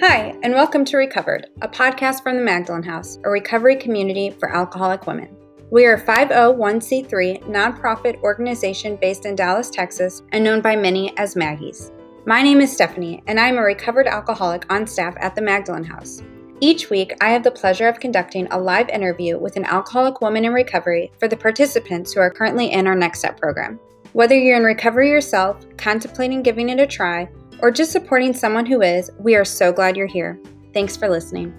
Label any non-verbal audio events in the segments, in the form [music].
Hi, and welcome to Recovered, a podcast from the Magdalen House, a recovery community for alcoholic women. We are a 501c3 nonprofit organization based in Dallas, Texas, and known by many as Maggies. My name is Stephanie, and I am a recovered alcoholic on staff at the Magdalen House. Each week, I have the pleasure of conducting a live interview with an alcoholic woman in recovery for the participants who are currently in our Next Step program. Whether you're in recovery yourself, contemplating giving it a try, or just supporting someone who is, we are so glad you're here. Thanks for listening.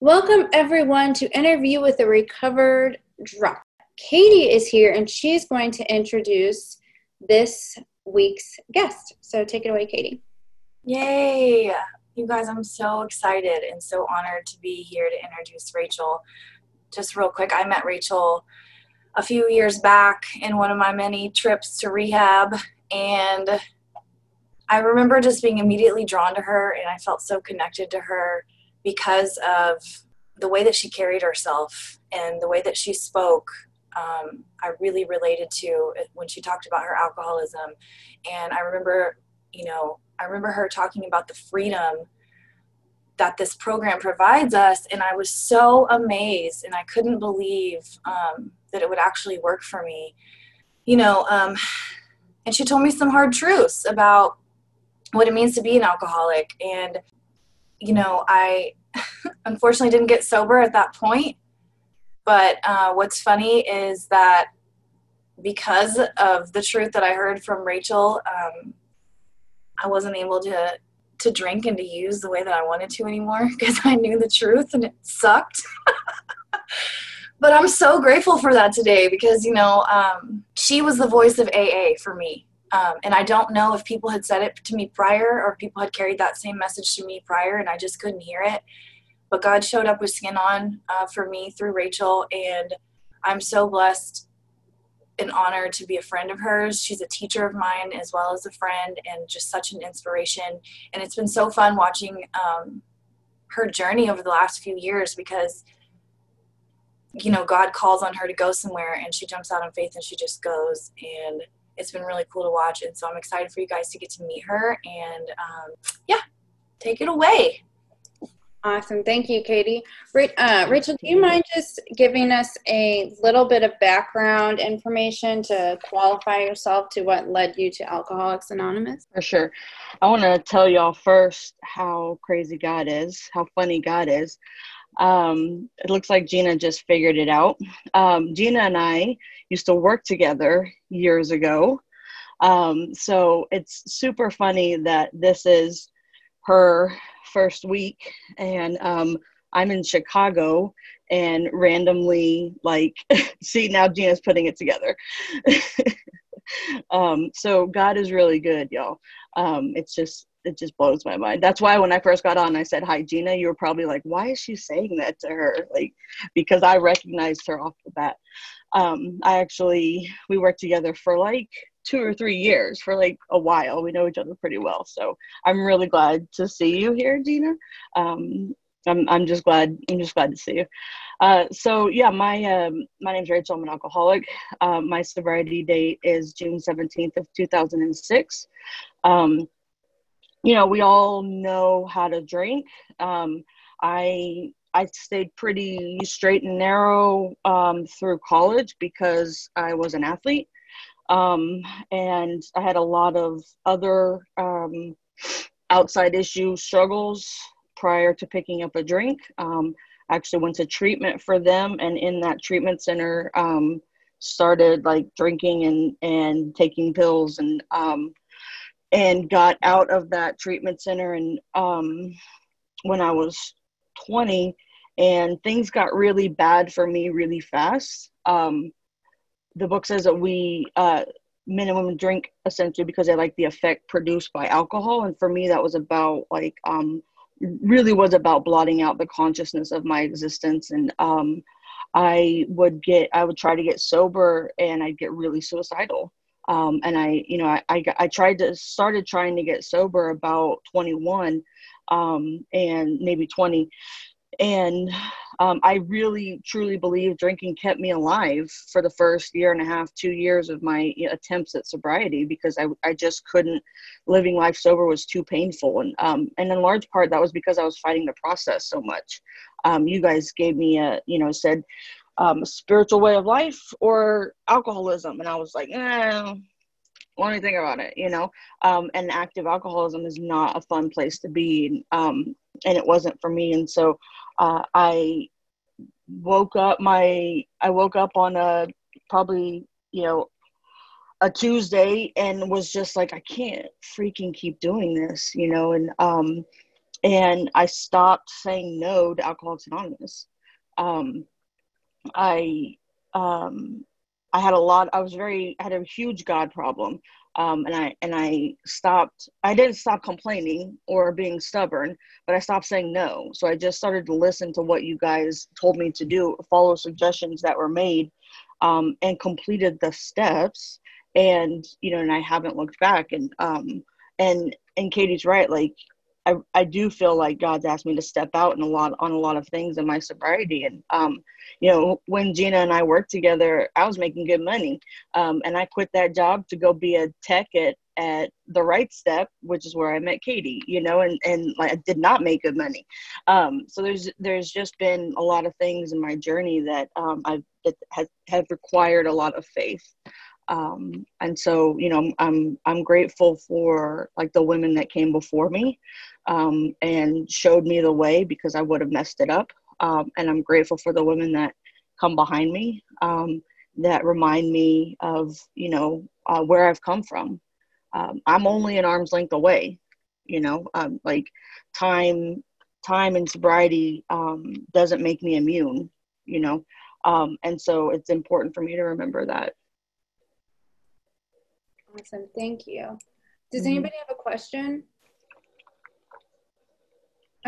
Welcome, everyone, to Interview with a Recovered Drunk. Katie is here and she's going to introduce this week's guest. So take it away, Katie. Yay! You guys, I'm so excited and so honored to be here to introduce Rachel. Just real quick, I met Rachel a few years back in one of my many trips to rehab and I remember just being immediately drawn to her and I felt so connected to her because of the way that she carried herself and the way that she spoke. Um, I really related to when she talked about her alcoholism. And I remember, you know, I remember her talking about the freedom that this program provides us. And I was so amazed and I couldn't believe um, that it would actually work for me. You know, um, and she told me some hard truths about what it means to be an alcoholic. And, you know, I [laughs] unfortunately didn't get sober at that point. But uh, what's funny is that because of the truth that I heard from Rachel, um, I wasn't able to to drink and to use the way that I wanted to anymore [laughs] because I knew the truth and it sucked. [laughs] but I'm so grateful for that today because you know um, she was the voice of AA for me, um, and I don't know if people had said it to me prior or people had carried that same message to me prior, and I just couldn't hear it. But God showed up with skin on uh, for me through Rachel, and I'm so blessed and honored to be a friend of hers. She's a teacher of mine as well as a friend, and just such an inspiration. And it's been so fun watching um, her journey over the last few years because you know, God calls on her to go somewhere and she jumps out on faith and she just goes. And it's been really cool to watch. And so I'm excited for you guys to get to meet her. And um, yeah, take it away. Awesome. Thank you, Katie. Uh, Rachel, do you mind just giving us a little bit of background information to qualify yourself to what led you to Alcoholics Anonymous? For sure. I want to tell y'all first how crazy God is, how funny God is. Um, it looks like Gina just figured it out. Um, Gina and I used to work together years ago. Um, so it's super funny that this is her first week and um, I'm in Chicago and randomly like [laughs] see now Gina's putting it together. [laughs] um, so God is really good, y'all. Um, it's just it just blows my mind. That's why when I first got on, I said hi, Gina. You were probably like, why is she saying that to her? Like, because I recognized her off the bat. Um, I actually we worked together for like two or three years for like a while. We know each other pretty well. So I'm really glad to see you here, Gina. Um, I'm I'm just glad I'm just glad to see you. Uh, so yeah, my um, my name's Rachel. I'm an alcoholic. Uh, my sobriety date is June 17th of 2006. Um, you know, we all know how to drink. Um, I I stayed pretty straight and narrow um, through college because I was an athlete, um, and I had a lot of other um, outside issue struggles prior to picking up a drink. Um, I actually went to treatment for them, and in that treatment center, um, started like drinking and and taking pills and um, and got out of that treatment center and um, when I was 20 and things got really bad for me really fast. Um, the book says that we uh, minimum drink essentially because I like the effect produced by alcohol. And for me, that was about like, um, really was about blotting out the consciousness of my existence. And um, I would get, I would try to get sober and I'd get really suicidal um, and I, you know, I, I, I, tried to started trying to get sober about 21 um, and maybe 20. and um, I really truly believe drinking kept me alive for the first year and a half, two years of my attempts at sobriety because I, I just couldn't. Living life sober was too painful, and um, and in large part that was because I was fighting the process so much. Um, you guys gave me a you know said um, spiritual way of life or alcoholism, and I was like, eh, let me think about it, you know. Um, and active alcoholism is not a fun place to be, um, and it wasn't for me. And so uh, I woke up my I woke up on a probably you know a Tuesday and was just like I can't freaking keep doing this, you know, and um and I stopped saying no to Alcoholics Anonymous. Um, I um, I had a lot. I was very I had a huge God problem, um, and I and I stopped. I didn't stop complaining or being stubborn, but I stopped saying no. So I just started to listen to what you guys told me to do, follow suggestions that were made, um, and completed the steps. And you know, and I haven't looked back. And um, and and Katie's right. Like I, I do feel like God's asked me to step out in a lot on a lot of things in my sobriety. And um, you know, when Gina and I worked together, I was making good money, um, and I quit that job to go be a tech at at the right step, which is where I met Katie. You know, and and I did not make good money. Um, so there's there's just been a lot of things in my journey that um, I've that have, have required a lot of faith um, and so you know i'm i'm grateful for like the women that came before me um, and showed me the way because i would have messed it up. Um, and i'm grateful for the women that come behind me um, that remind me of you know uh, where i've come from. Um, i'm only an arm's length away you know um, like time time and sobriety doesn't make me immune you know. And so it's important for me to remember that Awesome. Thank you. Does mm-hmm. anybody have a question?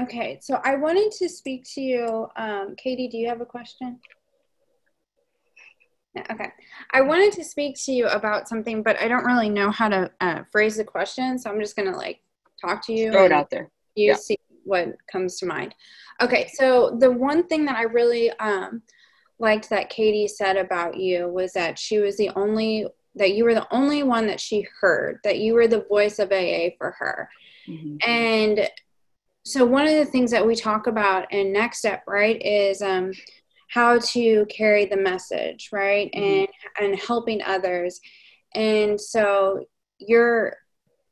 Okay, so I wanted to speak to you. Um, Katie, do you have a question? Okay. I wanted to speak to you about something, but I don't really know how to uh, phrase the question. So I'm just going to like talk to you. Throw it out there. You yeah. see what comes to mind. Okay. So the one thing that I really um, liked that Katie said about you was that she was the only that you were the only one that she heard, that you were the voice of AA for her. Mm-hmm. And so one of the things that we talk about in next step, right, is um, how to carry the message, right, mm-hmm. and and helping others. And so you're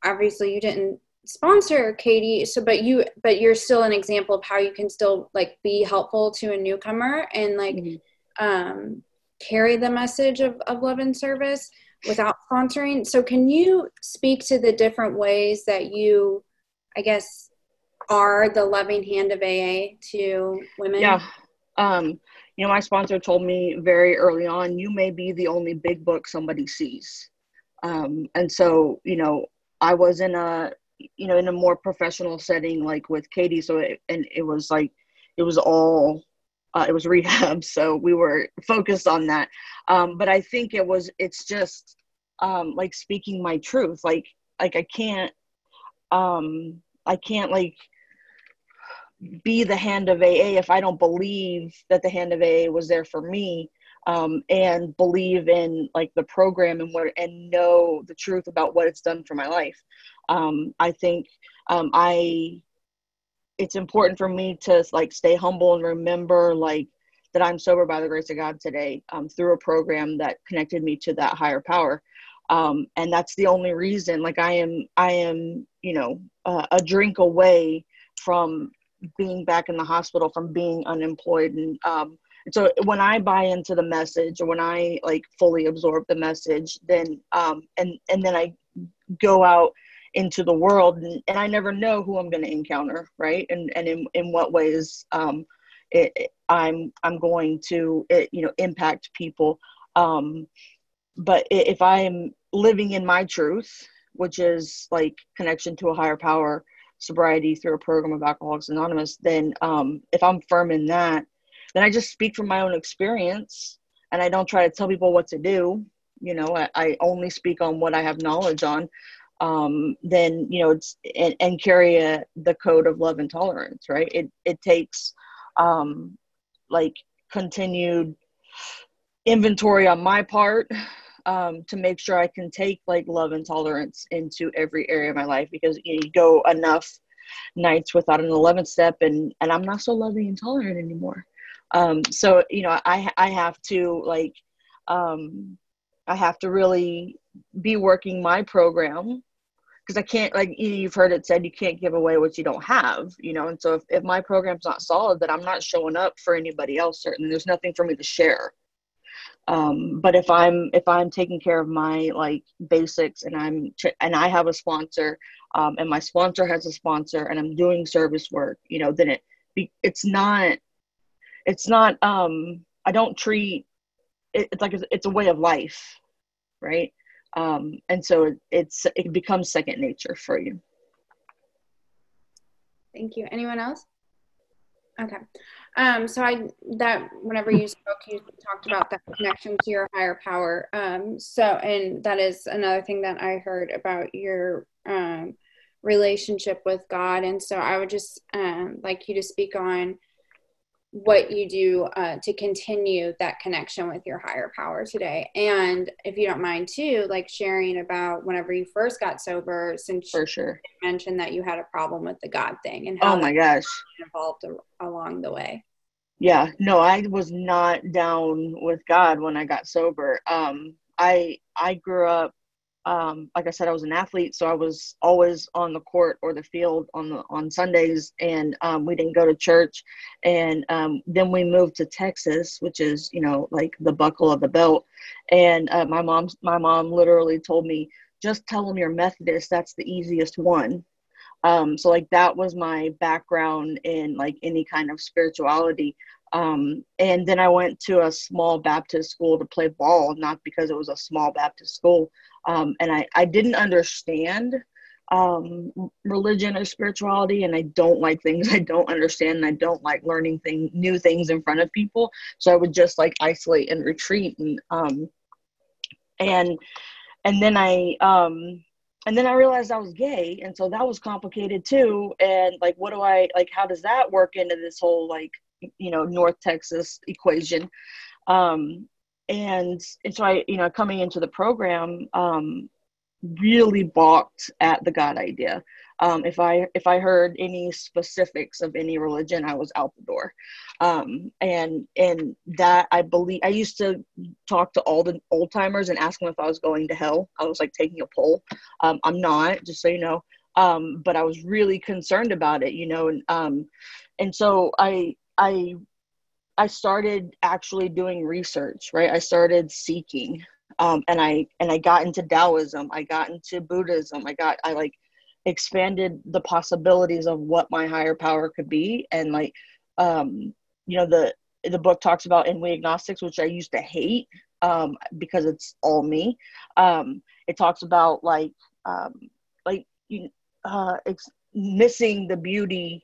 obviously you didn't sponsor Katie, so but you but you're still an example of how you can still like be helpful to a newcomer and like mm-hmm. um, carry the message of, of love and service without sponsoring. So, can you speak to the different ways that you, I guess, are the loving hand of AA to women? Yeah. Um, you know, my sponsor told me very early on, you may be the only big book somebody sees. Um, and so, you know, I was in a, you know, in a more professional setting, like with Katie. So, it, and it was like, it was all uh, it was rehab [laughs] so we were focused on that. Um, but i think it was it's just um, like speaking my truth like like i can't um i can't like be the hand of aa if i don't believe that the hand of aa was there for me um, and believe in like the program and what and know the truth about what it's done for my life. Um, i think um, i it's important for me to like stay humble and remember like that I'm sober by the grace of God today um, through a program that connected me to that higher power. Um, and that's the only reason like I am, I am, you know, uh, a drink away from being back in the hospital, from being unemployed. And, um, so when I buy into the message or when I like fully absorb the message, then, um, and, and then I go out into the world and, and i never know who i'm going to encounter right? And and in, in what ways um it, it, i'm i'm going to it, you know impact people. Um but if i am living in my truth which is like connection to a higher power sobriety through a program of alcoholics anonymous then um if i'm firm in that then i just speak from my own experience and i don't try to tell people what to do. You know I, I only speak on what i have knowledge on um, then you know it's and, and carry a, the code of love and tolerance right it it takes um, like continued inventory on my part um, to make sure I can take like love and tolerance into every area of my life because you, know, you go enough nights without an 11th step and and I'm not so loving and tolerant anymore. Um, so you know I I have to like um, I have to really be working my program because I can't like you've heard it said you can't give away what you don't have, you know. And so if, if my program's not solid, then I'm not showing up for anybody else. Certainly, there's nothing for me to share. Um, but if I'm if I'm taking care of my like basics and I'm and I have a sponsor, um, and my sponsor has a sponsor, and I'm doing service work, you know, then it it's not it's not um I don't treat it, it's like it's a way of life, right? Um, and so it, it's it becomes second nature for you. Thank you. Anyone else? Okay. Um, so i that whenever you spoke you talked about that connection to your higher power. Um, so and that is another thing that i heard about your um, relationship with god. And so i would just um, like you to speak on what you do uh, to continue that connection with your higher power today. And if you don't mind, too, like sharing about whenever you first got sober, since for sure you mentioned that you had a problem with the God thing and how oh my gosh evolved along the way. Yeah, no, I was not down with God when I got sober. Um, I I grew up um, like I said, I was an athlete, so I was always on the court or the field on the on Sundays, and um, we didn't go to church. And um, then we moved to Texas, which is you know like the buckle of the belt. And uh, my mom, my mom literally told me, just tell them you're Methodist. That's the easiest one. Um, so like that was my background in like any kind of spirituality. Um, and then I went to a small Baptist school to play ball, not because it was a small Baptist school, um, and I, I didn't understand um, religion or spirituality and i don't like things i don't understand and i don't like learning thing, new things in front of people. So i would just like isolate and retreat and um, and and then i um, and then i realized i was gay and so that was complicated too. And like what do i like how does that work into this whole like you know north texas equation? Um and and so I, you know, coming into the program, um, really balked at the God idea. Um, if I if I heard any specifics of any religion, I was out the door. Um, and and that I believe I used to talk to all the old timers and ask them if I was going to hell. I was like taking a poll. Um, I'm not, just so you know. Um, but I was really concerned about it, you know, and um, and so I I I started actually doing research, right? I started seeking. Um, and I and I got into Taoism, I got into Buddhism, I got I like expanded the possibilities of what my higher power could be. And like um, you know, the the book talks about in we agnostics, which I used to hate um, because it's all me. Um, it talks about like um, like uh, it's missing the beauty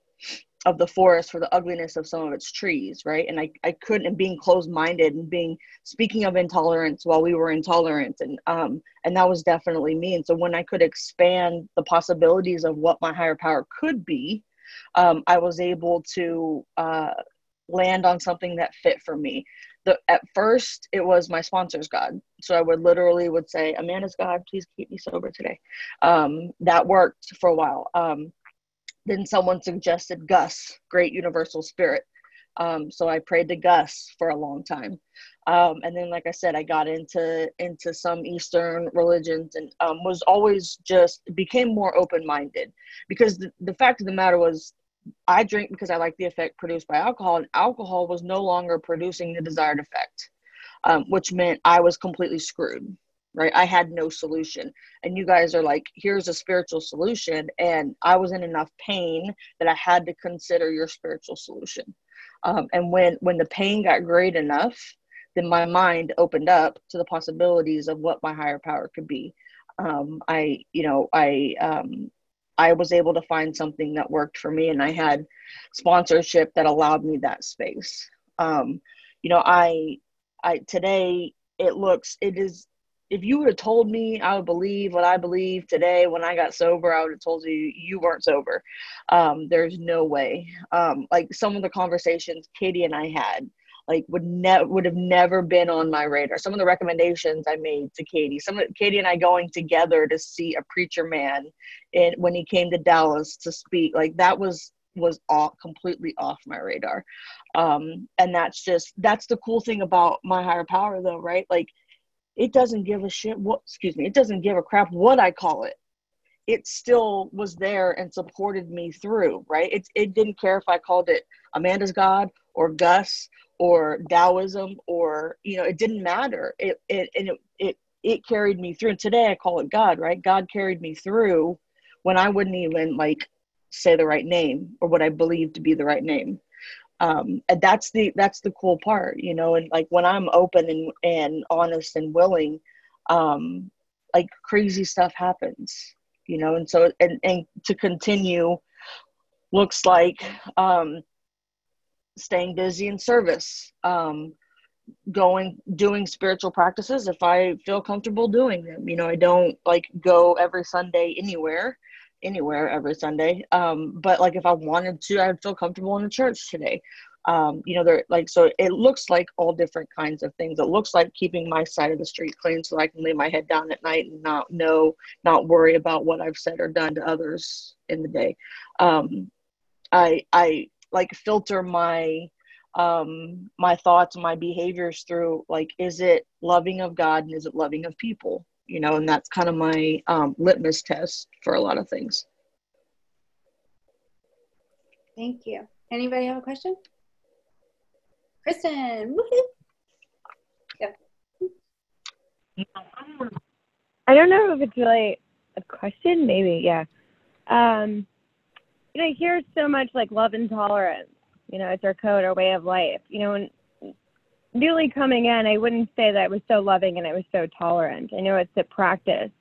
of the forest for the ugliness of some of its trees right? And i, I couldn't and being closed-minded and being speaking of intolerance while we were intolerant and um and that was definitely me. And so when i could expand the possibilities of what my higher power could be um, i was able to uh, land on something that fit for me. The, at first it was my sponsor's god. So i would literally would say amanda's god please keep me sober today. Um, that worked for a while. Um, then someone suggested Gus, Great Universal Spirit. Um, so I prayed to Gus for a long time. Um, and then, like I said, I got into into some Eastern religions and um, was always just became more open minded because the, the fact of the matter was I drink because I like the effect produced by alcohol, and alcohol was no longer producing the desired effect, um, which meant I was completely screwed right? I had no solution. And you guys are like, here's a spiritual solution. And I was in enough pain that I had to consider your spiritual solution. Um, and when when the pain got great enough, then my mind opened up to the possibilities of what my higher power could be. Um, I, you know, I um, I was able to find something that worked for me, and I had sponsorship that allowed me that space. Um, you know, I, I today it looks it is if you would have told me I would believe what I believe today when I got sober, I would have told you you weren't sober. Um, there's no way. Um, like some of the conversations Katie and I had, like would never would have never been on my radar. Some of the recommendations I made to Katie, some of Katie and I going together to see a preacher man, and when he came to Dallas to speak, like that was was all completely off my radar. Um, and that's just that's the cool thing about my higher power, though, right? Like it doesn't give a shit what excuse me it doesn't give a crap what i call it. It still was there and supported me through right? It, it didn't care if i called it amanda's god or gus or taoism or you know it didn't matter. It it and it, it it carried me through. And today i call it god right? God carried me through when i wouldn't even like say the right name or what i believed to be the right name um, and that's the that's the cool part you know and like when i'm open and and honest and willing um like crazy stuff happens you know and so and and to continue looks like um staying busy in service um going doing spiritual practices if i feel comfortable doing them you know i don't like go every sunday anywhere anywhere every Sunday. Um, but like if I wanted to, I'd feel comfortable in the church today. Um, you know, they're like so it looks like all different kinds of things. It looks like keeping my side of the street clean so I can lay my head down at night and not know, not worry about what I've said or done to others in the day. Um, I I like filter my um my thoughts my behaviors through like is it loving of god and is it loving of people you know, and that's kind of my um, litmus test for a lot of things. Thank you. Anybody have a question? Kristen, Yep. I don't know if it's really a question, maybe, yeah. Um, you know, I hear so much like love and tolerance. You know, it's our code, our way of life. You know, and newly coming in, I wouldn't say that I was so loving and I was so tolerant. I know it's a practice.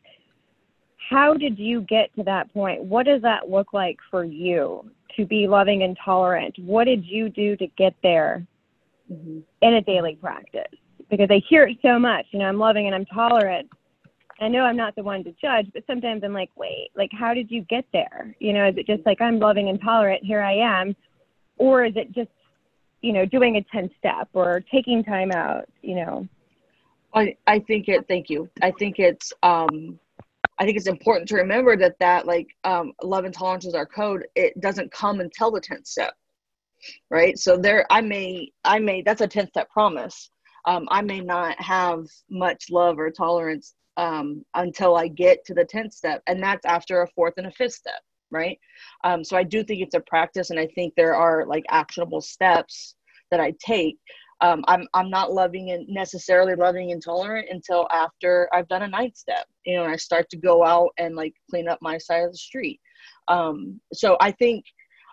How did you get to that point? What does that look like for you to be loving and tolerant? What did you do to get there mm-hmm. in a daily practice? Because I hear it so much, you know, I'm loving and I'm tolerant. I know I'm not the one to judge, but sometimes I'm like, wait, like, how did you get there? You know, is it just like I'm loving and tolerant, here I am? Or is it just you know, doing a 10 step or taking time out, you know? I, I think it, thank you. I think it's, um, I think it's important to remember that that like um, love and tolerance is our code. It doesn't come until the 10th step, right? So there, I may, I may, that's a 10th step promise. Um, I may not have much love or tolerance um, until I get to the 10th step. And that's after a fourth and a fifth step, right? Um, so I do think it's a practice. And I think there are like actionable steps that I take. Um, I'm I'm not loving and necessarily loving intolerant until after I've done a ninth step. You know, and I start to go out and like clean up my side of the street. Um, so I think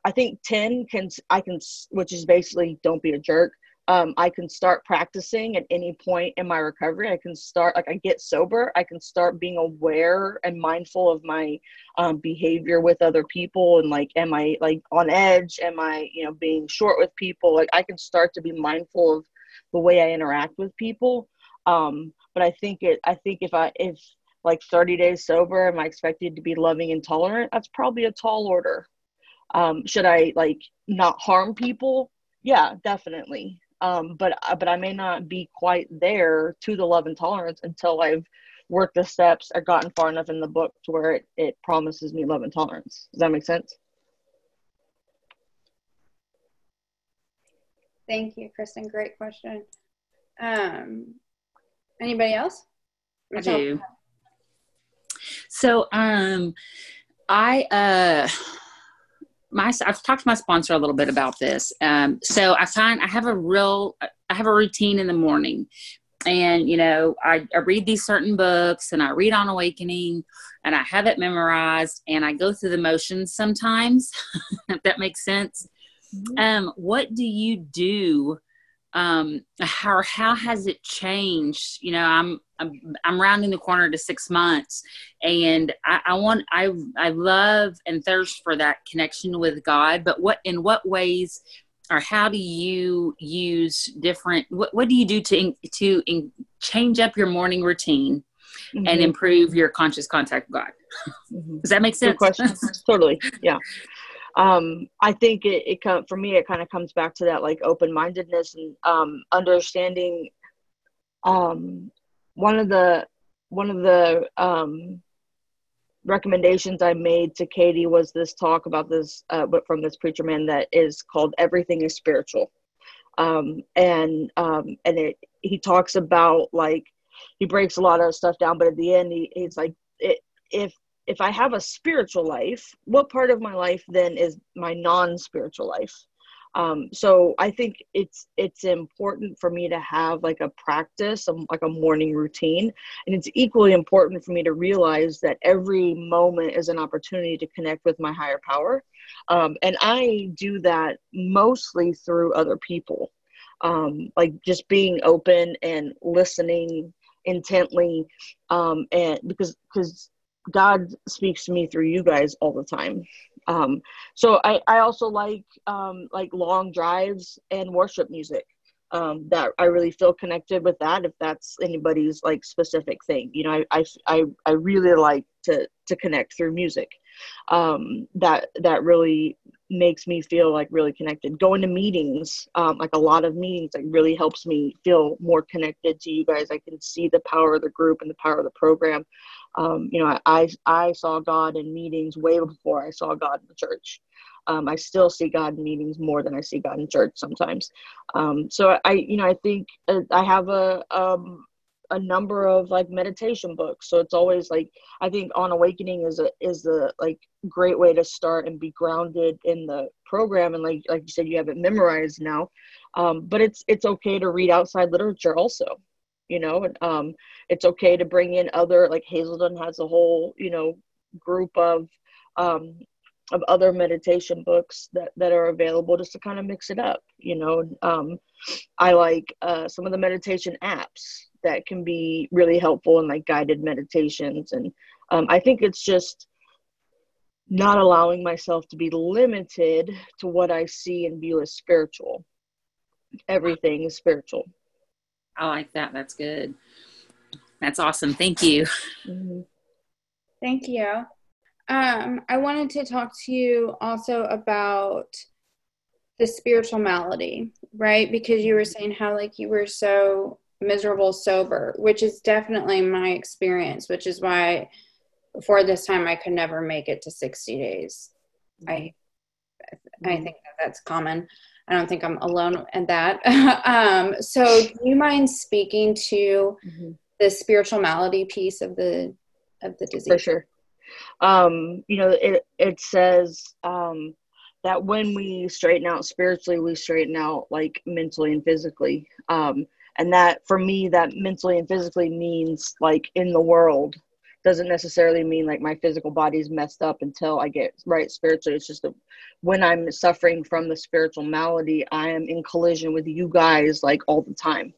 I think ten can I can which is basically don't be a jerk um, I can start practicing at any point in my recovery. I can start, like, I get sober. I can start being aware and mindful of my um, behavior with other people. And, like, am I, like, on edge? Am I, you know, being short with people? Like, I can start to be mindful of the way I interact with people. Um, but I think it, I think if I, if, like 30 days sober, am I expected to be loving and tolerant? That's probably a tall order. Um, should I like not harm people? Yeah, definitely um, but uh, but I may not be quite there to the love and tolerance until I've worked the steps or gotten far enough in the book to where it, it promises me love and tolerance. Does that make sense? Thank you, Kristen. Great question. Um, anybody else? I do. So, um, I uh my I've talked to my sponsor a little bit about this. Um, so I find I have a real I have a routine in the morning, and you know I, I read these certain books and I read on awakening, and I have it memorized, and I go through the motions sometimes. [laughs] if that makes sense. Mm-hmm. Um, what do you do? Um, how how has it changed? You know, I'm I'm, I'm rounding the corner to six months and I, I, want I I love and thirst for that connection with God but what in what ways or how do you use different what, what do you do to to in, change up your morning routine mm-hmm. and improve your conscious contact with God. Mm-hmm. Does that make sense? Good question. totally. Yeah. Um, I think it, it come, for me, it kind of comes back to that like open mindedness and um, understanding. Um, one of the one of the um, recommendations I made to Katie was this talk about this, uh, but from this preacher man that is called "Everything is Spiritual," um, and um, and it he talks about like he breaks a lot of stuff down, but at the end he, he's like, it, if if I have a spiritual life, what part of my life then is my non-spiritual life? Um, so I think it's it's important for me to have like a practice, um, like a morning routine, and it's equally important for me to realize that every moment is an opportunity to connect with my higher power, um, and I do that mostly through other people, um, like just being open and listening intently, um, and because because God speaks to me through you guys all the time. Um, so I, I also like um, like long drives and worship music. Um, that I really feel connected with that. If that's anybody's like specific thing, you know, I I I, really like to to connect through music. Um, that that really makes me feel like really connected. Going to meetings, um, like a lot of meetings, like really helps me feel more connected to you guys. I can see the power of the group and the power of the program. Um, you know, I, I saw God in meetings way before I saw God in the church. Um, I still see God in meetings more than I see God in church sometimes. Um, so I, you know, I think uh, I have a, um, a number of like meditation books. So it's always like, I think on awakening is a, is the like great way to start and be grounded in the program. And like, like you said, you have it memorized now. Um, but it's, it's okay to read outside literature also you know um, it's okay to bring in other like hazelden has a whole you know group of um, of other meditation books that, that are available just to kind of mix it up you know um, i like uh, some of the meditation apps that can be really helpful in like guided meditations and um, i think it's just not allowing myself to be limited to what i see and view as spiritual everything is spiritual I like that. That's good. That's awesome. Thank you. Mm-hmm. Thank you. Um, I wanted to talk to you also about the spiritual malady, right? Because you were saying how like you were so miserable sober, which is definitely my experience, which is why before this time I could never make it to 60 days. I I think that that's common. I don't think I'm alone in that. [laughs] um, so, do you mind speaking to mm-hmm. the spiritual malady piece of the of the disease? For sure. Um, you know, it it says um, that when we straighten out spiritually, we straighten out like mentally and physically. Um, and that for me, that mentally and physically means like in the world doesn't necessarily mean like my physical body's messed up until I get right spiritually. It's just a, when I'm suffering from the spiritual malady, I am in collision with you guys like all the time.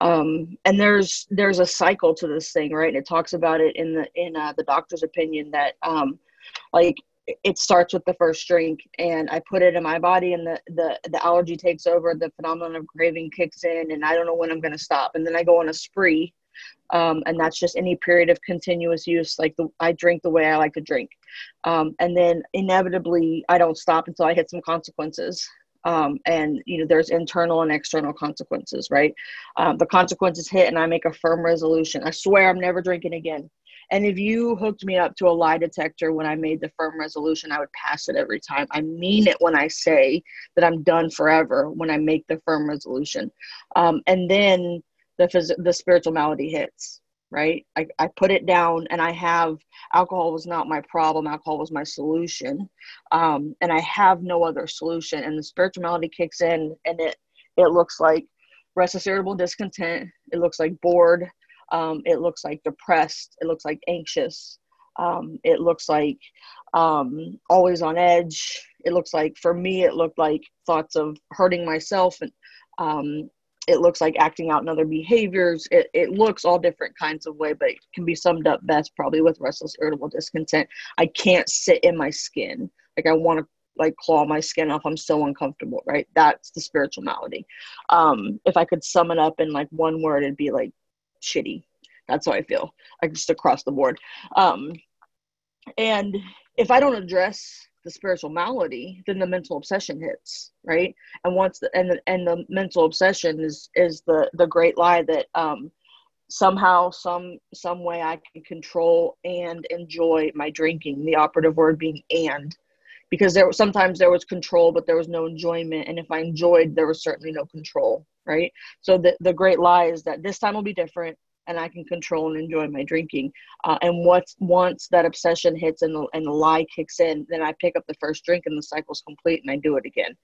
Um, and there's there's a cycle to this thing, right? And it talks about it in the in uh, the doctor's opinion that um, like it starts with the first drink and I put it in my body and the, the, the allergy takes over, the phenomenon of craving kicks in and I don't know when I'm going to stop. And then I go on a spree um, and that's just any period of continuous use like the, i drink the way i like to drink um, and then inevitably i don't stop until i hit some consequences um, and you know there's internal and external consequences right um, the consequences hit and i make a firm resolution i swear i'm never drinking again and if you hooked me up to a lie detector when I made the firm resolution, I would pass it every time. I mean it when I say that I'm done forever when I make the firm resolution. Um, and then the phys- the spiritual malady hits right? I, I put it down and i have alcohol was not my problem alcohol was my solution um, and i have no other solution and the spiritual malady kicks in and it it looks like restless irritable discontent it looks like bored um, it looks like depressed it looks like anxious um, it looks like um, always on edge it looks like for me it looked like thoughts of hurting myself and um, it looks like acting out in other behaviors. It, it looks all different kinds of way, but it can be summed up best probably with restless, irritable discontent. I can't sit in my skin. Like I want to like claw my skin off. I'm so uncomfortable, right? That's the spiritual malady. Um, if I could sum it up in like one word, it'd be like shitty. That's how I feel, like just across the board. Um, and if I don't address the spiritual malady, then the mental obsession hits, right? And once the and the, and the mental obsession is is the the great lie that um, somehow some some way I can control and enjoy my drinking. The operative word being and because there sometimes there was control but there was no enjoyment and if i enjoyed there was certainly no control right so the, the great lie is that this time will be different and i can control and enjoy my drinking. Uh, and once once that obsession hits and the, and the lie kicks in then i pick up the first drink and the cycle's complete and i do it again.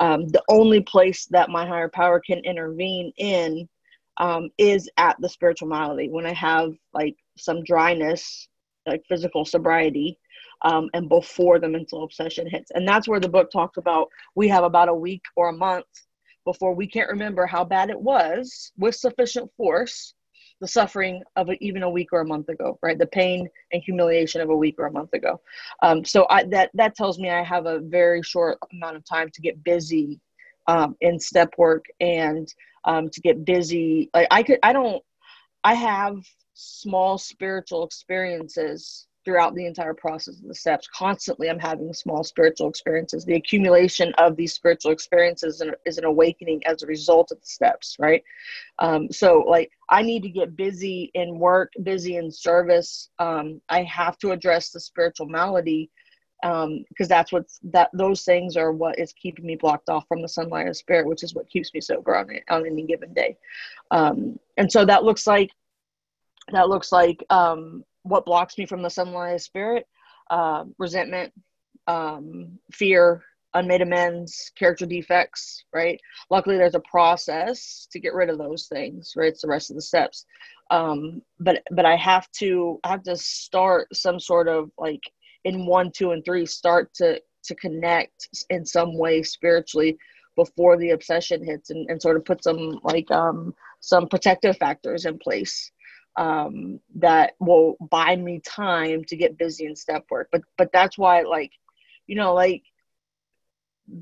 Um, the only place that my higher power can intervene in um, is at the spiritual malady when i have like some dryness like physical sobriety um, and before the mental obsession hits. And that's where the book talks about we have about a week or a month before we can't remember how bad it was with sufficient force the suffering of a, even a week or a month ago right? The pain and humiliation of a week or a month ago. Um, so I, that that tells me i have a very short amount of time to get busy um, in step work and um, to get busy. Like i could i don't i have small spiritual experiences throughout the entire process of the steps. Constantly, I'm having small spiritual experiences. The accumulation of these spiritual experiences is an awakening as a result of the steps, right? Um, so, like, I need to get busy in work, busy in service. Um, I have to address the spiritual malady because um, that's what's that those things are what is keeping me blocked off from the sunlight of spirit, which is what keeps me sober on, on any given day. Um, and so that looks like that looks like um, what blocks me from the sunlight spirit uh, resentment um, fear unmade amends character defects right? Luckily there's a process to get rid of those things right? It's the rest of the steps. Um, but but i have to i have to start some sort of like in one two and three start to to connect in some way spiritually before the obsession hits and, and sort of put some like um some protective factors in place um, that will buy me time to get busy in step work. But but that's why like, you know, like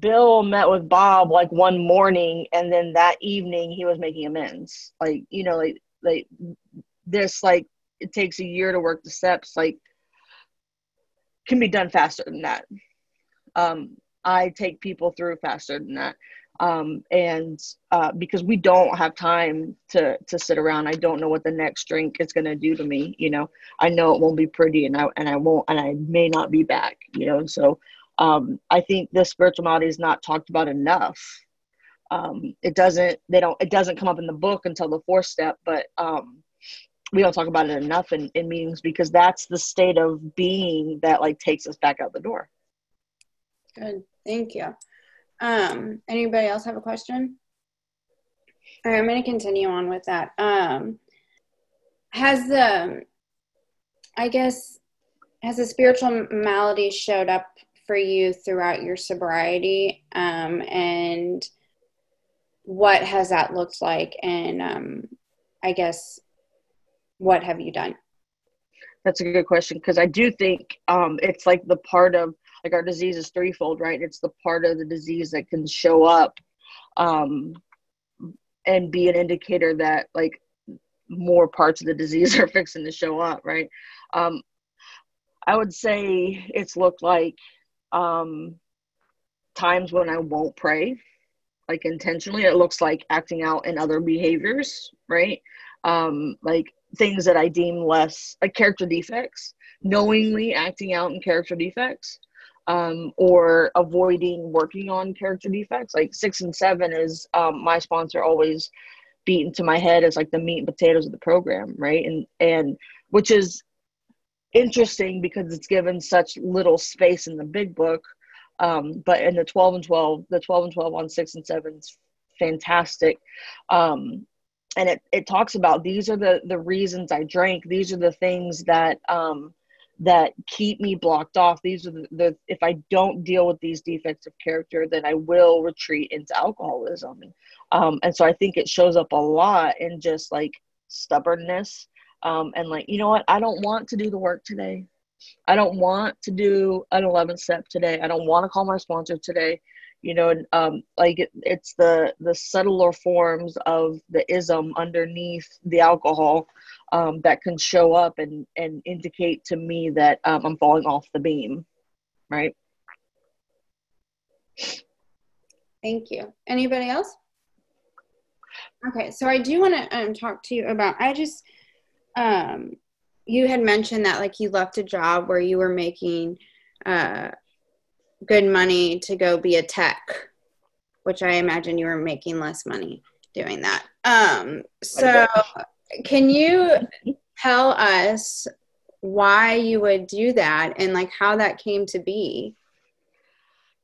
Bill met with Bob like one morning and then that evening he was making amends. Like, you know, like like this like it takes a year to work the steps, like can be done faster than that. Um, I take people through faster than that um, and uh, because we don't have time to to sit around. I don't know what the next drink is going to do to me you know? I know it won't be pretty and i and i won't and i may not be back you know? So um, i think the spirituality is not talked about enough. Um, it doesn't they don't it doesn't come up in the book until the fourth step but um, we don't talk about it enough in, in meetings because that's the state of being that like takes us back out the door. Good. Thank you um, anybody else have a question? All right, I'm going to continue on with that. Um, has the, I guess, has the spiritual malady showed up for you throughout your sobriety? Um, and what has that looked like? And um, I guess, what have you done? That's a good question because I do think um, it's like the part of like our disease is threefold, right? It's the part of the disease that can show up um, and be an indicator that like more parts of the disease [laughs] are fixing to show up, right? Um, I would say it's looked like um, times when I won't pray, like intentionally. It looks like acting out in other behaviors, right? Um, like things that I deem less like character defects, knowingly acting out in character defects um, or avoiding working on character defects. Like six and seven is um, my sponsor always beat into my head as like the meat and potatoes of the program, right? And and which is interesting because it's given such little space in the big book. Um, but in the 12 and 12, the 12 and 12 on six and seven is fantastic. Um, and it, it talks about these are the, the reasons I drank. These are the things that, um, that keep me blocked off. These are the, the, if i don't deal with these defects of character then i will retreat into alcoholism. Um, and so i think it shows up a lot in just like stubbornness. Um, and like you know what? I don't want to do the work today. I don't want to do an 11 step today. I don't want to call my sponsor today you know um, like it, it's the the subtler forms of the ism underneath the alcohol um, that can show up and and indicate to me that um, i'm falling off the beam right? Thank you. Anybody else? Okay so i do want to um, talk to you about i just um you had mentioned that like you left a job where you were making uh good money to go be a tech, which I imagine you were making less money doing that. Um, so, can you tell us why you would do that and like how that came to be?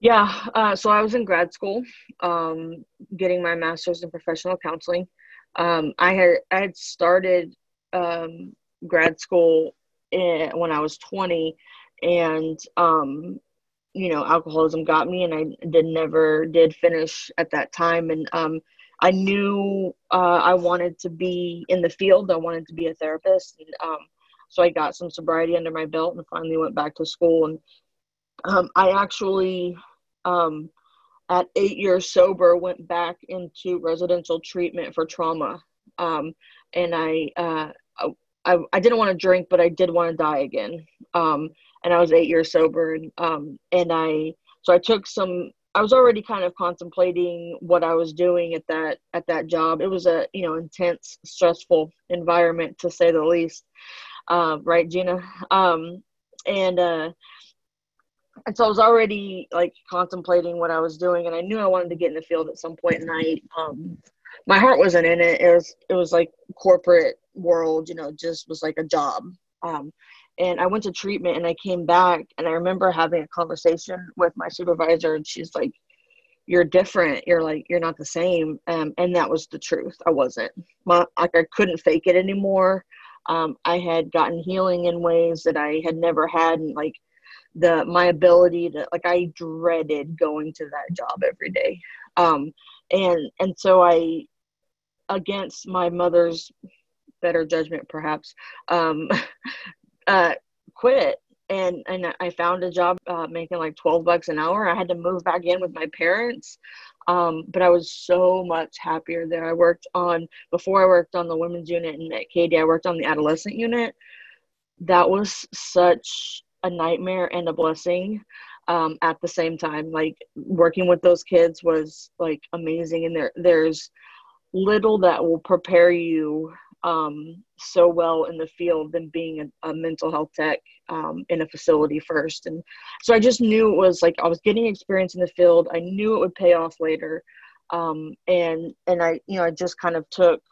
Yeah, uh, so I was in grad school, um, getting my master's in professional counseling. Um, I had I had started um, grad school in, when I was 20, and um, you know alcoholism got me and i did never did finish at that time. And um, i knew uh, i wanted to be in the field. I wanted to be a therapist. And um, so i got some sobriety under my belt and finally went back to school. And um, i actually um, at eight years sober went back into residential treatment for trauma. Um, and I, uh, I i didn't want to drink but i did want to die again. Um, and I was eight years sober, and um, and I so I took some. I was already kind of contemplating what I was doing at that at that job. It was a you know intense, stressful environment to say the least. Uh, right, Gina? Um, and uh, and so I was already like contemplating what I was doing, and I knew I wanted to get in the field at some point. And I, um, my heart wasn't in it. It was it was like corporate world, you know, just was like a job. Um, and I went to treatment and I came back and I remember having a conversation with my supervisor and she's like, You're different. You're like, you're not the same. Um, and that was the truth. I wasn't. My, like I couldn't fake it anymore. Um, I had gotten healing in ways that I had never had and like the my ability to like I dreaded going to that job every day. Um, and and so I against my mother's better judgment perhaps um, [laughs] uh, quit and and I found a job uh, making like 12 bucks an hour. I had to move back in with my parents. Um, but I was so much happier there. I worked on before I worked on the women's unit and at Katie, I worked on the adolescent unit. That was such a nightmare and a blessing um, at the same time. Like working with those kids was like amazing, and there there's little that will prepare you um, so well in the field than being a, a mental health tech um, in a facility first. And so I just knew it was like I was getting experience in the field. I knew it would pay off later. Um, and and I you know I just kind of took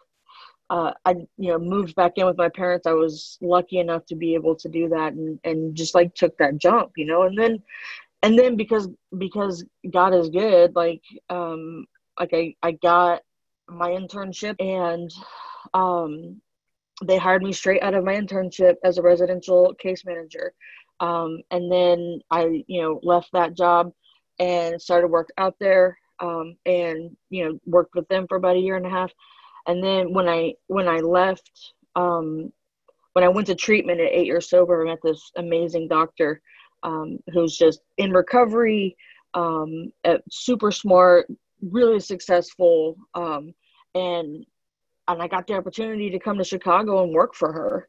uh, I you know moved back in with my parents. I was lucky enough to be able to do that and and just like took that jump, you know. And then and then because because God is good, like um like I I got my internship and um, they hired me straight out of my internship as a residential case manager. Um, and then I, you know, left that job and started work out there um, and, you know, worked with them for about a year and a half. And then when I, when I left, um, when I went to treatment at eight years sober, I met this amazing doctor um, who's just in recovery, um, super smart, really successful, um, and and I got the opportunity to come to Chicago and work for her.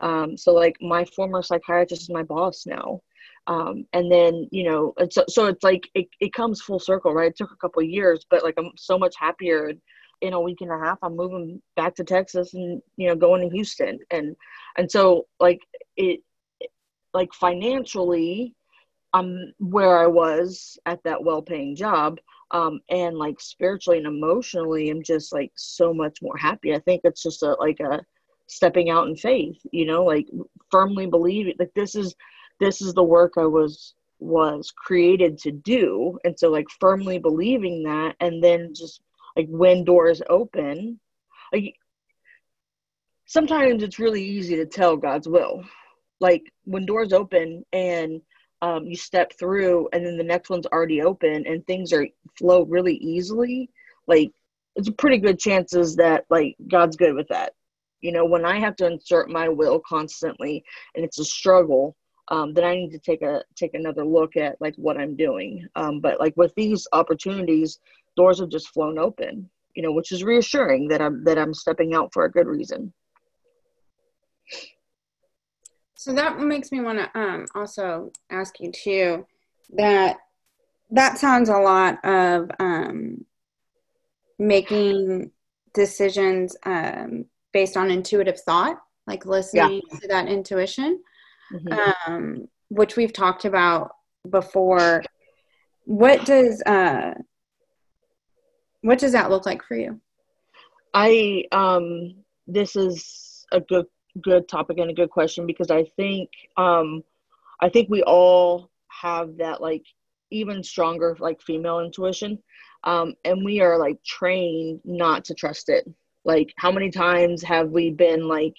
Um, so like my former psychiatrist is my boss now. Um, and then, you know, it's, so it's like, it, it comes full circle, right? It took a couple years, but like, I'm so much happier in a week and a half, I'm moving back to Texas and, you know, going to Houston. And, and so like it, like financially, I'm where I was at that well-paying job, um, and like spiritually and emotionally i'm just like so much more happy. I think it's just a like a stepping out in faith you know like firmly believing like this is this is the work i was was created to do. And so like firmly believing that and then just like when doors open like sometimes it's really easy to tell god's will. Like when doors open and um, you step through and then the next one's already open and things are flow really easily like it's a pretty good chances that like god's good with that you know when i have to insert my will constantly and it's a struggle um, then I need to take a take another look at like what I'm doing. Um, but like with these opportunities, doors have just flown open, you know, which is reassuring that I'm that I'm stepping out for a good reason. So that makes me want to um, also ask you too that that sounds a lot of um, making decisions um, based on intuitive thought, like listening yeah. to that intuition, mm-hmm. um, which we've talked about before. What does uh, what does that look like for you? I um, this is a good good topic and a good question because I think um, I think we all have that like even stronger like female intuition. Um, and we are like trained not to trust it. Like how many times have we been like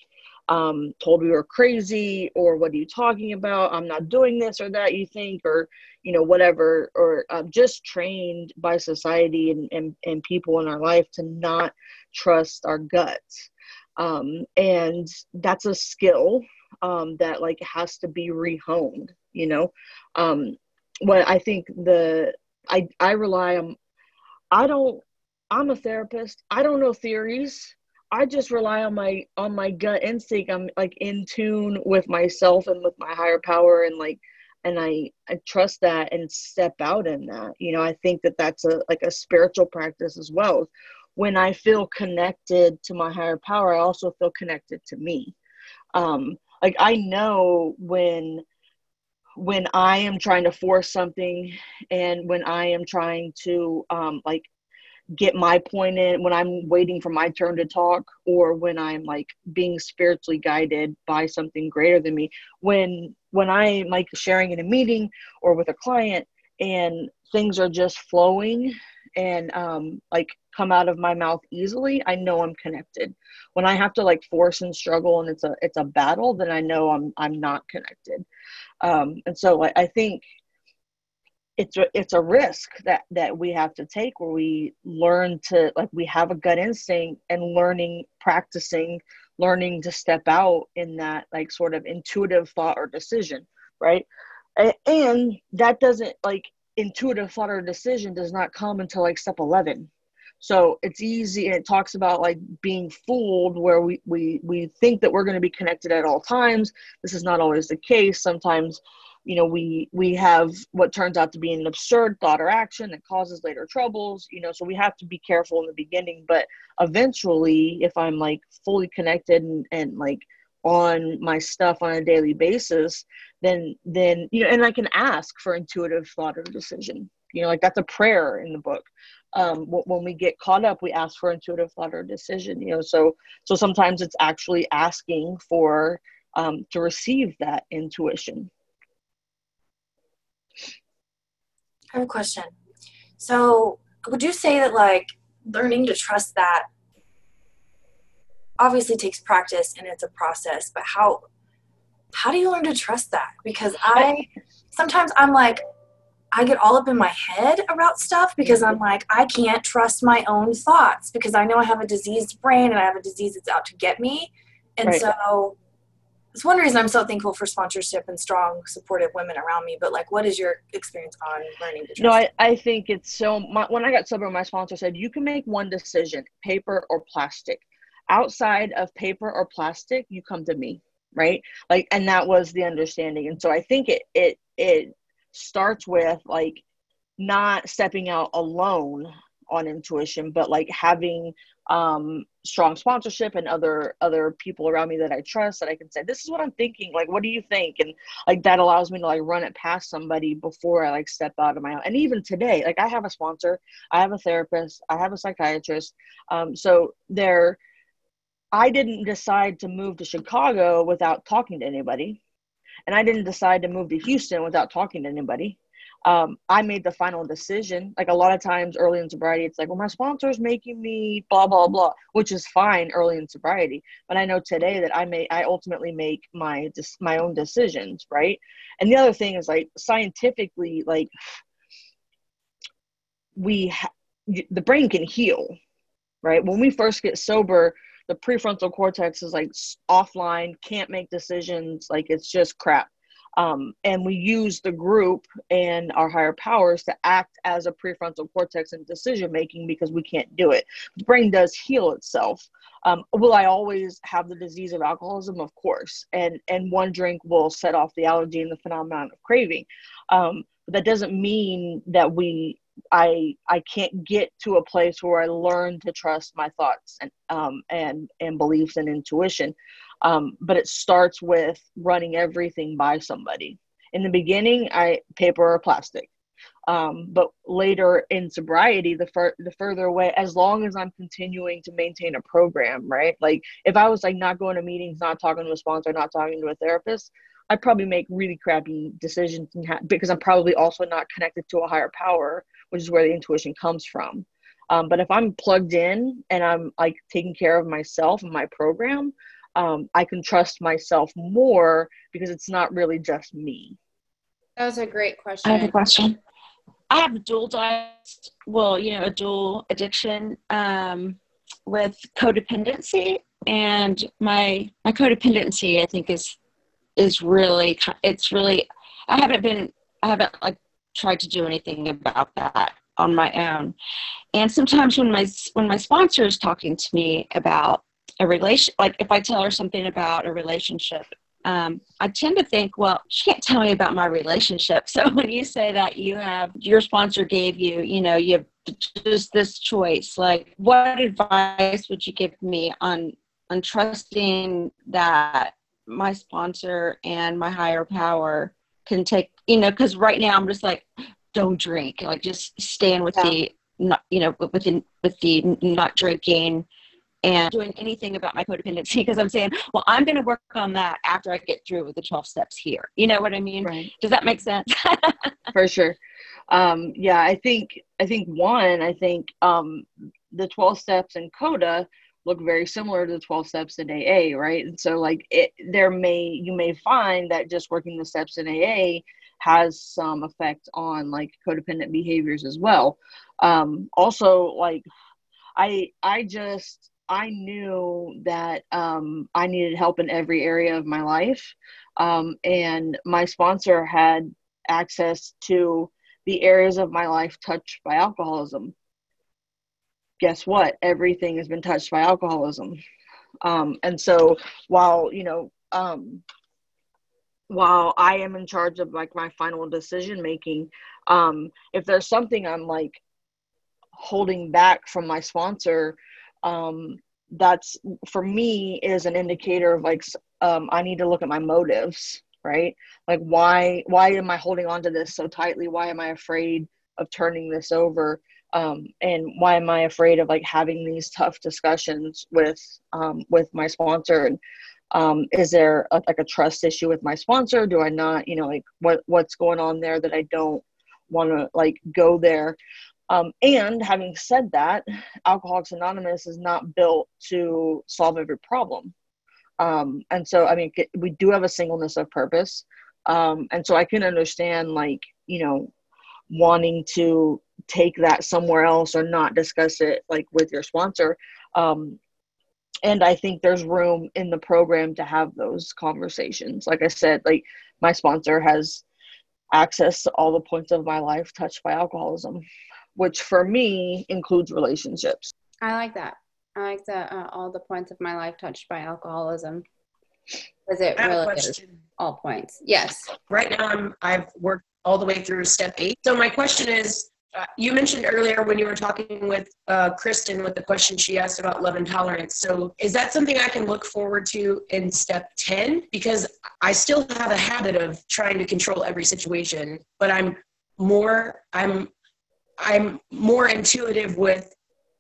um, told we were crazy or what are you talking about? I'm not doing this or that you think or you know whatever or uh, just trained by society and, and, and people in our life to not trust our guts um, and that's a skill um, that like has to be rehoned you know? Um, what i think the i i rely on i don't i'm a therapist. I don't know theories. I just rely on my on my gut instinct. I'm like in tune with myself and with my higher power and like and i i trust that and step out in that. You know i think that that's a like a spiritual practice as well when I feel connected to my higher power, I also feel connected to me. Um, like I know when when I am trying to force something and when I am trying to um, like get my point in when I'm waiting for my turn to talk or when I'm like being spiritually guided by something greater than me when when I'm like sharing in a meeting or with a client and things are just flowing and um, like come out of my mouth easily, I know I'm connected. When I have to like force and struggle and it's a it's a battle, then I know I'm I'm not connected. Um, and so I, I think it's a, it's a risk that that we have to take where we learn to like we have a gut instinct and learning practicing learning to step out in that like sort of intuitive thought or decision right and that doesn't like intuitive thought or decision does not come until like step 11 so it's easy and it talks about like being fooled where we we we think that we're going to be connected at all times. This is not always the case. Sometimes you know we we have what turns out to be an absurd thought or action that causes later troubles you know so we have to be careful in the beginning. But eventually if i'm like fully connected and, and like on my stuff on a daily basis then then you know and i can ask for intuitive thought or decision. You know like that's a prayer in the book. Um, when we get caught up we ask for intuitive thought or decision you know so so sometimes it's actually asking for um, to receive that intuition. I have a question. So would you say that like learning to trust that obviously takes practice and it's a process but how how do you learn to trust that? Because i sometimes i'm like i get all up in my head about stuff because i'm like i can't trust my own thoughts because i know i have a diseased brain and i have a disease that's out to get me. And right. so it's one reason i'm so thankful for sponsorship and strong supportive women around me but like what is your experience on learning to trust? No i, I think it's so my, when i got sober my sponsor said you can make one decision paper or plastic. Outside of paper or plastic you come to me right? Like and that was the understanding. And so i think it it it starts with like not stepping out alone on intuition but like having um strong sponsorship and other other people around me that i trust that i can say this is what i'm thinking. Like what do you think? And like that allows me to like run it past somebody before i like step out of my own. And even today like i have a sponsor i have a therapist i have a psychiatrist. Um so they're I didn't decide to move to Chicago without talking to anybody. And I didn't decide to move to Houston without talking to anybody. Um, I made the final decision. Like a lot of times early in sobriety, it's like, well, my sponsor's making me blah, blah, blah, which is fine early in sobriety. But I know today that I may, I ultimately make my, my own decisions. Right. And the other thing is like scientifically, like we, ha- the brain can heal. Right. When we first get sober, the prefrontal cortex is like offline, can't make decisions, like it's just crap. Um, and we use the group and our higher powers to act as a prefrontal cortex in decision making because we can't do it. The brain does heal itself. Um, will I always have the disease of alcoholism? Of course. And and one drink will set off the allergy and the phenomenon of craving. Um, but that doesn't mean that we I I can't get to a place where I learn to trust my thoughts and um, and and beliefs and intuition. Um, but it starts with running everything by somebody. In the beginning, I paper or plastic. Um, but later in sobriety, the fur- the further away, as long as I'm continuing to maintain a program, right? Like if I was like not going to meetings, not talking to a sponsor, not talking to a therapist, I'd probably make really crappy decisions ha- because I'm probably also not connected to a higher power, which is where the intuition comes from. Um, but if I'm plugged in and I'm like taking care of myself and my program, um, I can trust myself more because it's not really just me. That was a great question. I have a question. I have a dual diet, well, you know, a dual addiction um, with codependency, and my my codependency, I think, is is really it's really I haven't been I haven't like tried to do anything about that on my own, and sometimes when my when my sponsor is talking to me about a relation like if i tell her something about a relationship um, i tend to think well she can't tell me about my relationship. [laughs] So when you say that you have your sponsor gave you you know you have just this choice like what advice would you give me on on trusting that my sponsor and my higher power can take you know because right now i'm just like don't drink like just stand with yeah. the not you know with the with the not drinking and doing anything about my codependency because I'm saying, well, I'm going to work on that after I get through with the 12 steps here. You know what I mean? Right. Does that make sense? [laughs] For sure. Um, yeah, I think, I think one, I think um, the 12 steps and CODA look very similar to the 12 steps in AA, right? And so like it, there may, you may find that just working the steps in AA has some effect on like codependent behaviors as well. Um, also like I, I just, I knew that um, I needed help in every area of my life. Um, and my sponsor had access to the areas of my life touched by alcoholism. Guess what? Everything has been touched by alcoholism. Um, and so while, you know, um, while I am in charge of like my final decision making, um, if there's something I'm like holding back from my sponsor, um, that's for me is an indicator of like um, I need to look at my motives, right? Like why why am I holding on to this so tightly? Why am I afraid of turning this over? Um, and why am I afraid of like having these tough discussions with um, with my sponsor? And um, is there a, like a trust issue with my sponsor? Do I not, you know, like what what's going on there that I don't want to like go there? Um, and having said that, Alcoholics Anonymous is not built to solve every problem. Um, and so, I mean, we do have a singleness of purpose. Um, and so I can understand, like, you know, wanting to take that somewhere else or not discuss it, like, with your sponsor. Um, and I think there's room in the program to have those conversations. Like I said, like, my sponsor has access to all the points of my life touched by alcoholism which for me includes relationships. I like that. I like that uh, all the points of my life touched by alcoholism because it really is all points. Yes. Right now, I'm I've worked all the way through step eight. So my question is, uh, you mentioned earlier when you were talking with uh, Kristen with the question she asked about love and tolerance. So is that something I can look forward to in step 10? Because I still have a habit of trying to control every situation, but I'm more, I'm I'm more intuitive with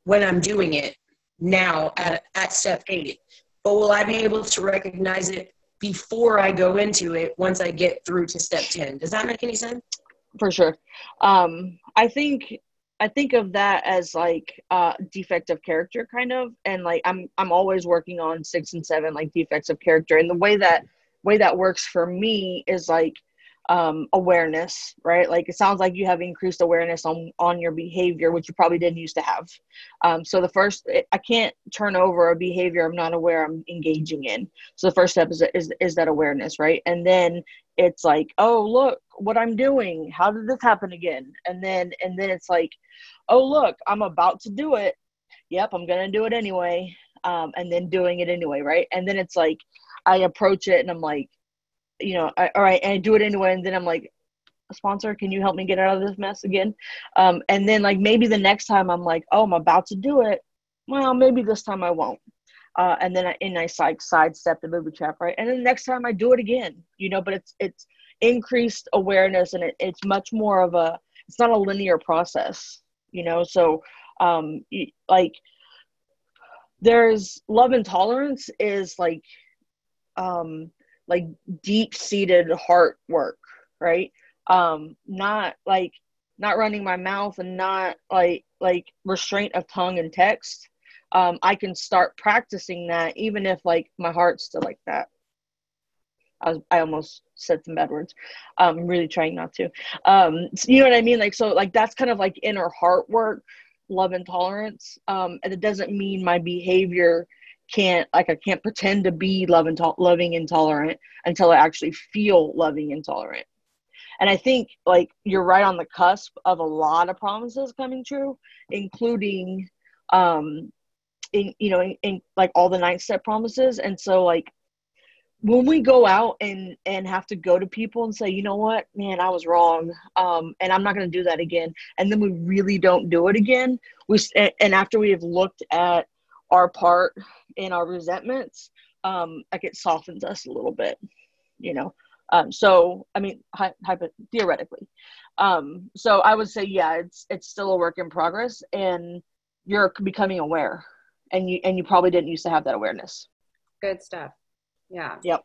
when I'm doing it now at, at step eight. But will I be able to recognize it before I go into it once I get through to step 10? Does that make any sense? For sure. Um, I think I think of that as like uh defect of character kind of and like I'm I'm always working on 6 and 7 like defects of character and the way that way that works for me is like um, awareness, right? Like it sounds like you have increased awareness on on your behavior, which you probably didn't used to have. Um, so the first, I can't turn over a behavior I'm not aware I'm engaging in. So the first step is is is that awareness, right? And then it's like oh look what i'm doing how did this happen again and then and then it's like oh look i'm about to do it yep i'm gonna do it anyway um, and then doing it anyway right and then it's like i approach it and i'm like you know I, all right and i do it anyway and then i'm like sponsor can you help me get out of this mess again um, and then like maybe the next time i'm like oh i'm about to do it well maybe this time i won't uh, and then I, and I side sidestep the booby trap, right? And then the next time I do it again, you know. But it's it's increased awareness, and it, it's much more of a it's not a linear process, you know. So um, like there's love and tolerance is like um like deep seated heart work, right? Um, not like not running my mouth and not like like restraint of tongue and text um, I can start practicing that even if like my heart's still like that. I was I almost said some bad words. Um, I'm really trying not to. Um, you know what I mean? Like so like that's kind of like inner heart work, love and tolerance. Um, and it doesn't mean my behavior can't like I can't pretend to be love and to- loving intolerant until I actually feel loving intolerant. And I think like you're right on the cusp of a lot of promises coming true, including um in you know in, in like all the nine step promises and so like when we go out and and have to go to people and say you know what man i was wrong um and i'm not going to do that again and then we really don't do it again we and after we have looked at our part in our resentments um like it softens us a little bit you know? Um so i mean hi, hi, theoretically. Um so i would say yeah it's it's still a work in progress and you're becoming aware and you and you probably didn't used to have that awareness. Good stuff. Yeah. Yep.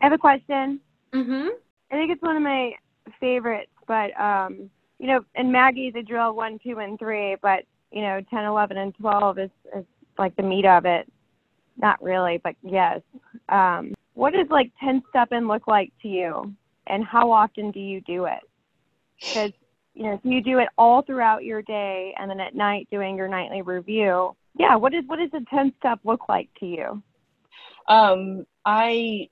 I have a question. Mm-hmm. I think it's one of my favorites but um you know in maggie's a drill one two and three but you know 10 11 and 12 is, is like the meat of it. Not really but yes. Um what does like 10 step in look like to you? And how often do you do it? Because you know, if you do it all throughout your day and then at night doing your nightly review, yeah what is what does a 10 step look like to you? Um i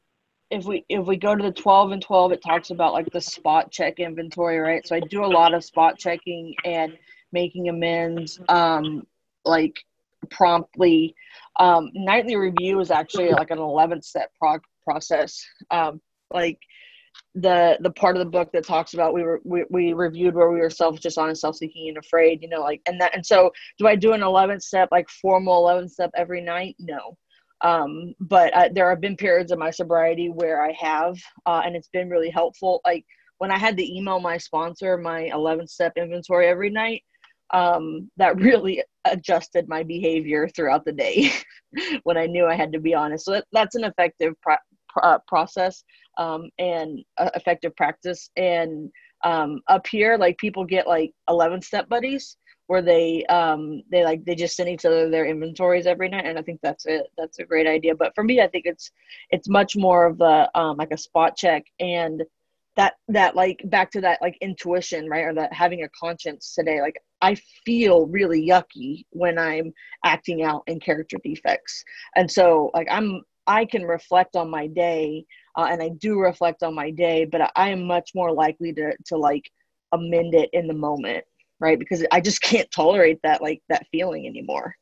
if we if we go to the 12 and 12 it talks about like the spot check inventory right? So i do a lot of spot checking and making amends um like promptly. Um nightly review is actually like an 11 step pro- process. Um like the the part of the book that talks about we were we, we reviewed where we were self dishonest self-seeking and afraid you know like and that and so do i do an 11 step like formal 11 step every night? No. Um but there have been periods of my sobriety where i have uh, and it's been really helpful. Like when i had to email my sponsor my 11 step inventory every night um that really adjusted my behavior throughout the day [laughs] when i knew i had to be honest so that, that's an effective uh, process um, and uh, effective practice. And um, up here, like people get like 11 step buddies where they um they like they just send each other their inventories every night and i think that's it that's a great idea but for me i think it's it's much more of the um like a spot check and that that like back to that like intuition right or that having a conscience today like i feel really yucky when i'm acting out in character defects and so like i'm I can reflect on my day, uh, and I do reflect on my day, but I, am much more likely to to like amend it in the moment, right? Because I just [laughs] can't tolerate that like that feeling anymore.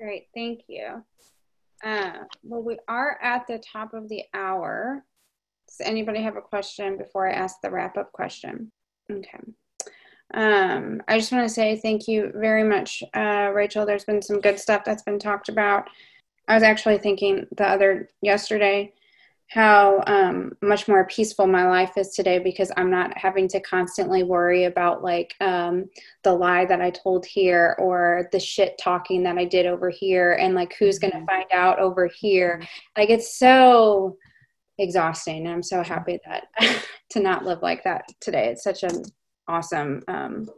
Great, thank you. Uh, well, we are at the top of the hour. Does anybody have a question before I ask the wrap up question? Okay. Um, I just want to say thank you very much, uh, Rachel. There's been some good stuff that's been talked about. I was actually thinking the other yesterday how um, much more peaceful my life is today because I'm not having to constantly worry about like um, the lie that I told here or the shit talking that I did over here and like who's going to mm-hmm. find out over here. Like it's so exhausting. And I'm so happy that [laughs] to not live like that today. It's such an awesome, um,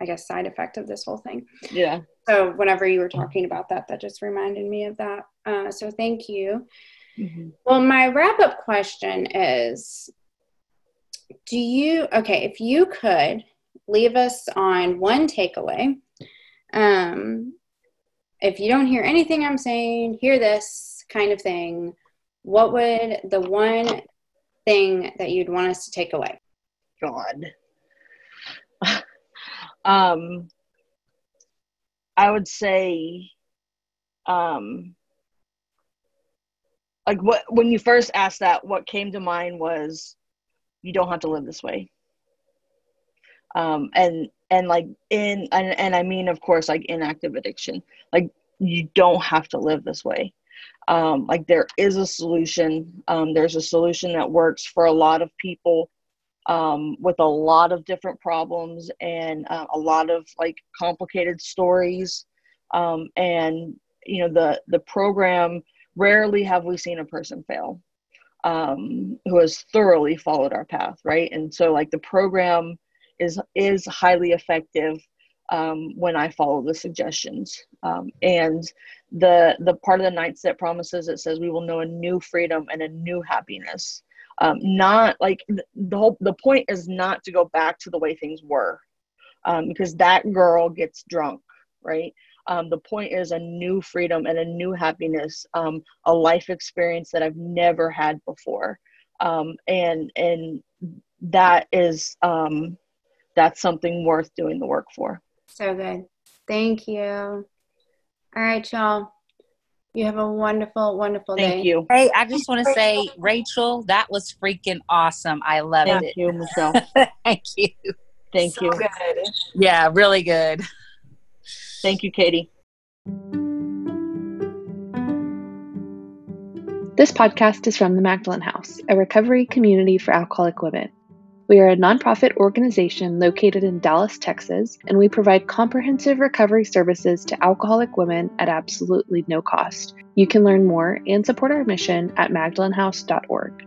I guess, side effect of this whole thing. Yeah so whenever you were talking about that that just reminded me of that uh, so thank you mm-hmm. well my wrap up question is do you okay if you could leave us on one takeaway um, if you don't hear anything i'm saying hear this kind of thing what would the one thing that you'd want us to take away? God. Um, I would say, um, like what when you first asked that, what came to mind was, you don't have to live this way. Um, and and like in and, and I mean, of course, like inactive addiction. Like you don't have to live this way. Um, like there is a solution. Um, there's a solution that works for a lot of people um, with a lot of different problems and uh, a lot of like complicated stories. Um, and you know the the program. Rarely have we seen a person fail um, who has thoroughly followed our path, right? And so like the program is is highly effective um, when I follow the suggestions. Um, and the the part of the ninth step promises it says we will know a new freedom and a new happiness um, not like the whole the point is not to go back to the way things were um, because that girl gets drunk right? Um, the point is a new freedom and a new happiness um, a life experience that i've never had before. Um, and and that is um, that's something worth doing the work for. So good. Thank you. All right y'all you have a wonderful, wonderful Thank day. you. Hey, I just want to say, Rachel, that was freaking awesome. I loved Thank it. Thank you, Michelle. [laughs] Thank you. Thank so you. good. Yeah, really good. Thank you, Katie. This podcast is from the Magdalen House, a recovery community for alcoholic women. We are a nonprofit organization located in Dallas, Texas, and we provide comprehensive recovery services to alcoholic women at absolutely no cost. You can learn more and support our mission at magdalenhouse.org.